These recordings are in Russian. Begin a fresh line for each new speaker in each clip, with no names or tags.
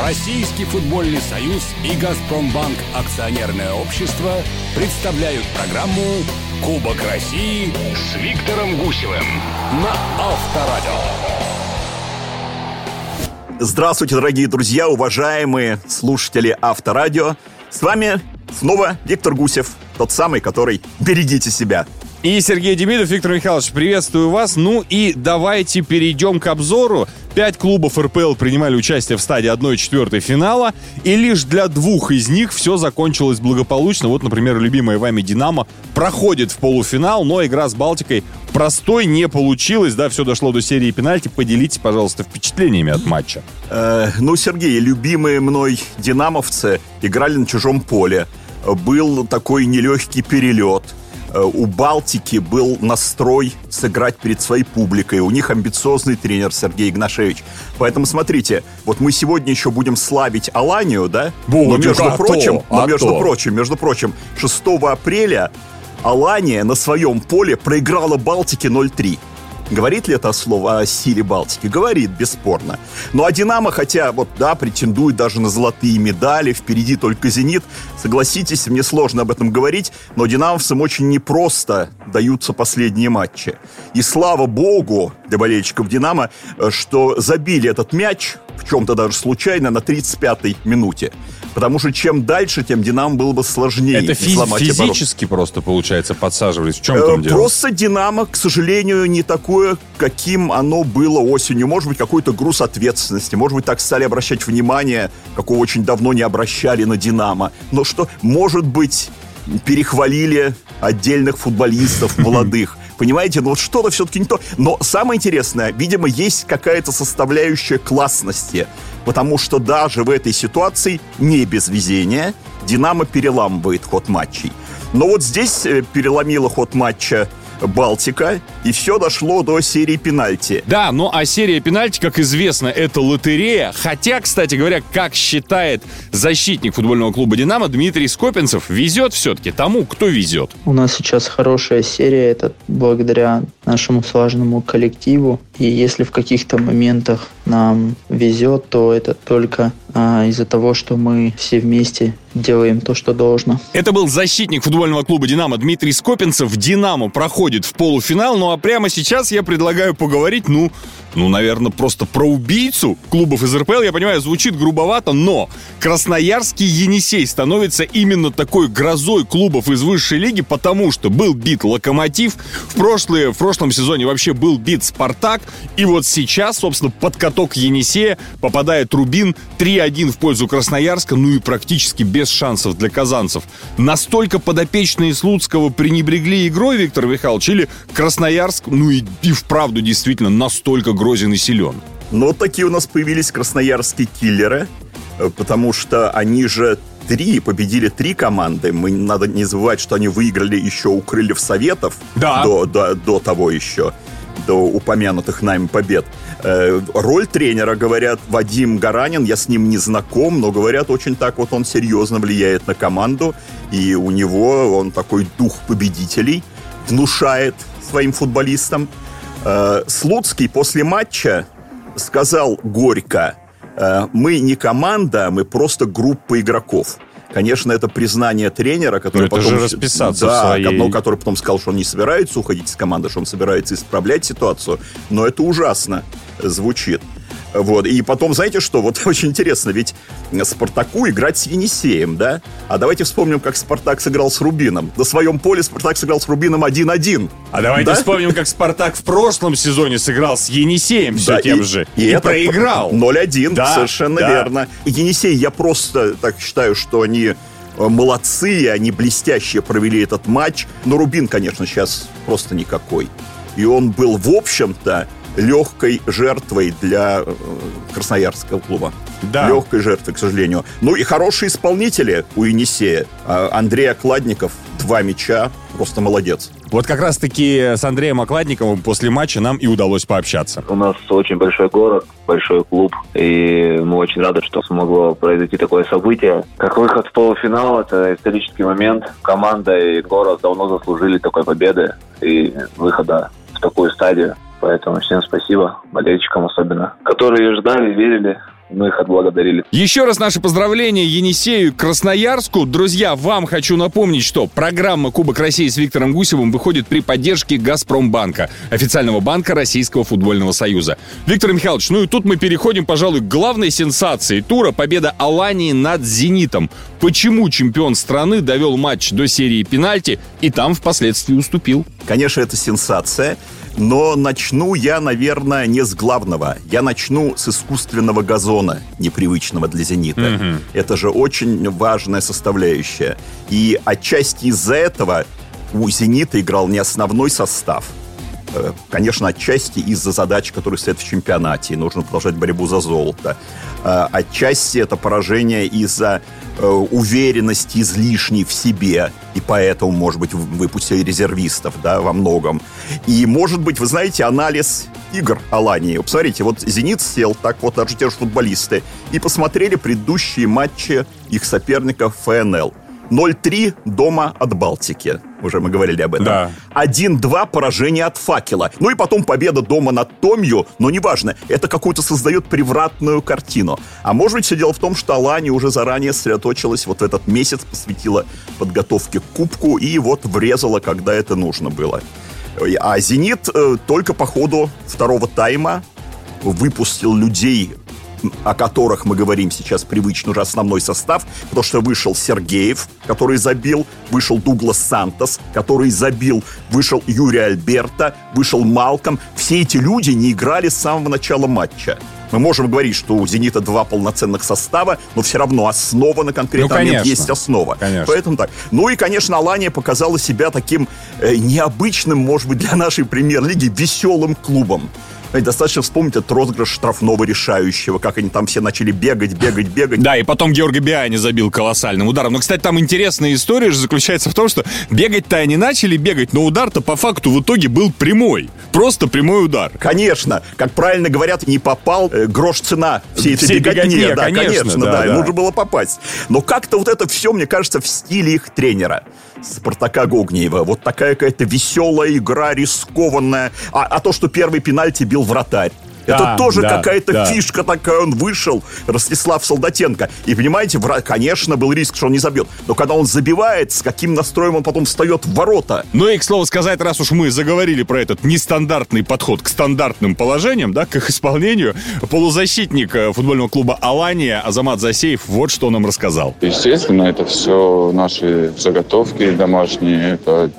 Российский футбольный союз и «Газпромбанк» акционерное общество представляют программу «Кубок России» с Виктором Гусевым на Авторадио.
Здравствуйте, дорогие друзья, уважаемые слушатели Авторадио. С вами снова Виктор Гусев, тот самый, который «Берегите себя».
И Сергей Демидов, Виктор Михайлович, приветствую вас. Ну и давайте перейдем к обзору. Пять клубов РПЛ принимали участие в стадии 1-4 финала, и лишь для двух из них все закончилось благополучно. Вот, например, любимая вами «Динамо» проходит в полуфинал, но игра с «Балтикой» простой не получилась, да, все дошло до серии пенальти. Поделитесь, пожалуйста, впечатлениями от матча.
Э, ну, Сергей, любимые мной «Динамовцы» играли на чужом поле. Был такой нелегкий перелет – у Балтики был настрой сыграть перед своей публикой. У них амбициозный тренер Сергей Игнашевич. Поэтому смотрите, вот мы сегодня еще будем славить Аланию, да?
Будем,
но между
а
прочим,
то,
но
а
между
то.
прочим, между прочим, 6 апреля Алания на своем поле проиграла Балтике 0-3. Говорит ли это слово о силе Балтики? Говорит, бесспорно. Ну а Динамо, хотя вот, да, претендует даже на золотые медали, впереди только «Зенит», согласитесь, мне сложно об этом говорить, но динамовцам очень непросто даются последние матчи. И слава богу для болельщиков «Динамо», э, что забили этот мяч, в чем-то даже случайно, на 35-й минуте. Потому что чем дальше, тем Динамо было бы сложнее.
Это физ- физически просто, получается, подсаживались. В чем
Э,
там дело?
Просто Динамо, к сожалению, не такое, каким оно было осенью. Может быть, какой-то груз ответственности. Может быть, так стали обращать внимание, какого очень давно не обращали на Динамо. Но что, может быть, перехвалили отдельных футболистов молодых. Понимаете, ну вот что-то все-таки не то. Но самое интересное, видимо, есть какая-то составляющая классности. Потому что даже в этой ситуации, не без везения, Динамо переламывает ход матчей. Но вот здесь э, переломила ход матча Балтика, и все дошло до серии пенальти.
Да, ну а серия пенальти, как известно, это лотерея. Хотя, кстати говоря, как считает защитник футбольного клуба «Динамо» Дмитрий Скопинцев, везет все-таки тому, кто везет.
У нас сейчас хорошая серия, это благодаря нашему слаженному коллективу. И если в каких-то моментах нам везет, то это только а, из-за того, что мы все вместе делаем то, что должно.
Это был защитник футбольного клуба «Динамо» Дмитрий Скопинцев. «Динамо» проходит в полуфинал. Ну а прямо сейчас я предлагаю поговорить, ну, ну, наверное, просто про убийцу клубов из РПЛ. Я понимаю, звучит грубовато, но Красноярский Енисей становится именно такой грозой клубов из высшей лиги, потому что был бит «Локомотив», в, прошлые, в прошлом сезоне вообще был бит «Спартак», и вот сейчас, собственно, под каток Енисея попадает Рубин 3-1 в пользу Красноярска, ну и практически без шансов для казанцев. Настолько подопечные Слуцкого пренебрегли игрой, Виктор Михайлович, или Красноярск, ну и, и вправду действительно настолько грозен и силен?
Но вот такие у нас появились красноярские киллеры, э, потому что они же три, победили три команды. Мы надо не забывать, что они выиграли еще у Крыльев Советов
Да.
до, до, до того еще, до упомянутых нами побед. Э, роль тренера, говорят, Вадим Гаранин, я с ним не знаком, но говорят, очень так вот он серьезно влияет на команду, и у него он такой дух победителей внушает своим футболистам. Э, Слуцкий после матча сказал горько, э, мы не команда, мы просто группа игроков. Конечно, это признание тренера, который
Ну, это
потом...
же расписаться
да,
своей-
который потом сказал, что он не собирается уходить из команды, что он собирается исправлять ситуацию. Но это ужасно звучит. Вот. И потом, знаете что, вот очень интересно, ведь Спартаку играть с Енисеем, да? А давайте вспомним, как Спартак сыграл с Рубином. На своем поле Спартак сыграл с Рубином 1-1.
А давайте
Да?
вспомним, как Спартак в прошлом сезоне сыграл с Енисеем все
Да,
тем
и-
же.
И,
И,
это
проиграл.
0-1,
Да,
совершенно
да.
верно. И Енисей, я просто так считаю, что они э, молодцы, они блестяще провели этот матч. Но Рубин, конечно, сейчас просто никакой. И он был, в общем-то, легкой жертвой для э, красноярского клуба.
Да.
Легкой жертвой, к сожалению. Ну и хорошие исполнители у Енисея. А, Андрей Окладников, два мяча, просто молодец.
Вот как раз-таки с Андреем Окладниковым после матча нам и удалось пообщаться.
У нас очень большой город, большой клуб, и мы очень рады, что смогло произойти такое событие. Как выход в полуфинал, это исторический момент. Команда и город давно заслужили такой победы и выхода в такую стадию. Поэтому всем спасибо, болельщикам особенно, которые ждали, верили мы их отблагодарили.
Еще раз наши поздравления Енисею Красноярску. Друзья, вам хочу напомнить, что программа «Кубок России» с Виктором Гусевым выходит при поддержке «Газпромбанка», официального банка Российского футбольного союза. Виктор Михайлович, ну и тут мы переходим, пожалуй, к главной сенсации тура – победа Алании над «Зенитом». Почему чемпион страны довел матч до серии пенальти и там впоследствии уступил?
Конечно, это сенсация. Но начну я, наверное, не с главного. Я начну с искусственного газона, непривычного для «Зенита». Mm-hmm. Это же очень важная составляющая. И отчасти из-за этого у «Зенита» играл не основной состав. Э, конечно, отчасти из-за задач, которые стоят в чемпионате. Нужно продолжать борьбу за золото. Э, отчасти это поражение из-за уверенности излишней в себе, и поэтому, может быть, выпустили резервистов, да, во многом. И, может быть, вы знаете, анализ игр Алании. Посмотрите, вот «Зенит» сел, так вот даже те же футболисты, и посмотрели предыдущие матчи их соперников ФНЛ. 0-3 дома от Балтики. Уже мы говорили об этом. Да. 1-2 поражение от факела. Ну и потом победа дома над Томью, но неважно, это какую-то создает превратную картину. А может быть, все дело в том, что Алани уже заранее сосредоточилась, вот в этот месяц посвятила подготовке к кубку и вот врезала, когда это нужно было. А «Зенит» э, только по ходу второго тайма выпустил людей о которых мы говорим сейчас привычно уже основной состав, потому что вышел Сергеев, который забил, вышел Дуглас Сантос, который забил, вышел Юрий Альберта, вышел Малком. Все эти люди не играли с самого начала матча. Мы можем говорить, что у «Зенита» два полноценных состава, но все равно основа на конкретный ну, момент есть основа. Конечно. Поэтому так. Ну и, конечно, Алания показала себя таким э, необычным, может быть, для нашей премьер-лиги веселым клубом. Достаточно вспомнить этот розыгрыш штрафного решающего, как они там все начали бегать, бегать, бегать.
Да, и потом Георгий Биани забил колоссальным ударом. Но, кстати, там интересная история же заключается в том, что бегать-то они начали бегать, но удар-то по факту в итоге был прямой. Просто прямой удар.
Конечно. Как правильно говорят, не попал э, грош цена всей этой все беготне. беготне. Да, конечно, конечно да, да, да. Нужно было попасть. Но как-то вот это все, мне кажется, в стиле их тренера. Спартака Гогниева. Вот такая какая-то веселая игра, рискованная. А, а то, что первый пенальти бил вратарь. Это да, тоже да, какая-то да. фишка такая. Он вышел, Ростислав Солдатенко. И понимаете, конечно, был риск, что он не забьет. Но когда он забивает, с каким настроем он потом встает в ворота.
Ну и, к слову сказать, раз уж мы заговорили про этот нестандартный подход к стандартным положениям, да, к их исполнению, полузащитник э, футбольного клуба «Алания» Азамат Засеев вот что нам рассказал.
Естественно, это все наши заготовки домашние. Это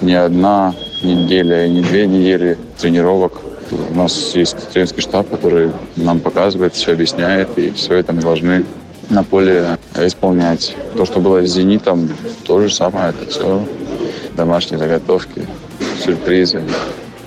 не одна неделя, не две недели тренировок у нас есть тренерский штаб, который нам показывает, все объясняет, и все это мы должны на поле исполнять. То, что было с «Зенитом», то же самое. Это все домашние заготовки, сюрпризы.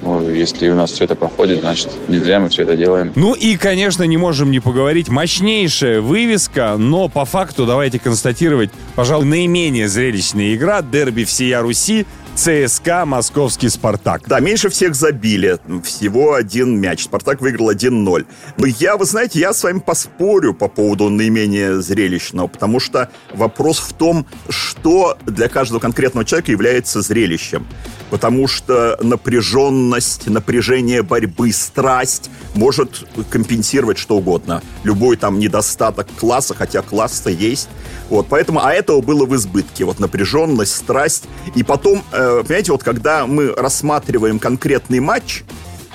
Ну, если у нас все это проходит, значит, не зря мы все это делаем.
Ну и, конечно, не можем не поговорить. Мощнейшая вывеска, но по факту давайте констатировать, пожалуй, наименее зрелищная игра «Дерби всея Руси» ЦСКА, московский «Спартак».
Да, меньше всех забили. Всего один мяч. «Спартак» выиграл 1-0. Но я, вы знаете, я с вами поспорю по поводу наименее зрелищного, потому что вопрос в том, что для каждого конкретного человека является зрелищем. Потому что напряженность, напряжение борьбы, страсть может компенсировать что угодно. Любой там недостаток класса, хотя класс-то есть. Вот, поэтому, а этого было в избытке. Вот напряженность, страсть. И потом Э, понимаете, вот когда мы рассматриваем конкретный матч,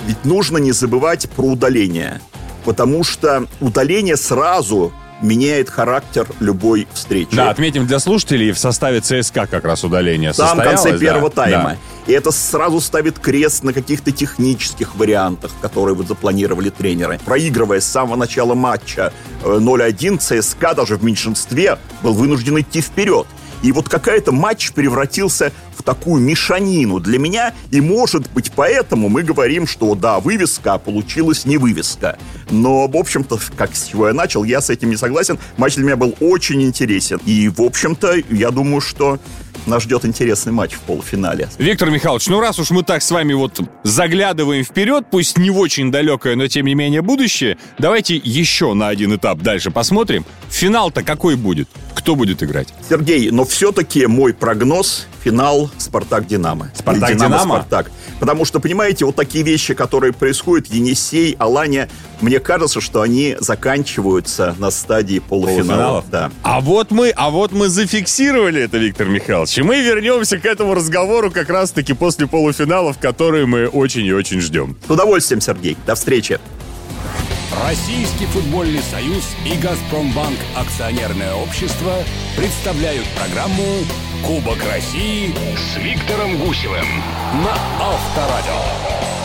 ведь нужно не забывать про удаление. Потому что удаление сразу меняет характер любой встречи.
Да, отметим для слушателей, в составе ЦСКА как раз удаление Там
в конце первого да, тайма. Да. И это сразу ставит крест на каких-то технических вариантах, которые вот запланировали тренеры. Проигрывая с самого начала матча 0-1, э, ЦСКА даже в меньшинстве был вынужден идти вперед. И вот какая-то матч превратился в такую мешанину для меня, и может быть поэтому мы говорим, что да, вывеска, а получилась не вывеска. Но, в общем-то, как с чего я начал, я с этим не согласен. Матч для меня был очень интересен. И, в общем-то, я думаю, что нас ждет интересный матч в полуфинале.
Виктор Михайлович, ну раз уж мы так с вами вот заглядываем вперед, пусть не в очень далекое, но тем не менее будущее, давайте еще на один этап дальше посмотрим. Финал-то какой будет? Кто будет играть?
Сергей, но все-таки мой прогноз финал Спартак-Динамо.
Спартак-Динамо?
Спартак. Потому что, понимаете, вот такие вещи, которые происходят, Енисей, Алания, мне кажется, что они заканчиваются на стадии полуфинала. Да.
А вот мы, а вот мы зафиксировали это, Виктор Михайлович. И мы вернемся к этому разговору как раз-таки после полуфиналов, которые мы очень и очень ждем.
С удовольствием, Сергей. До встречи.
Российский футбольный союз и «Газпромбанк» акционерное общество представляют программу «Кубок России» с Виктором Гусевым на Авторадио.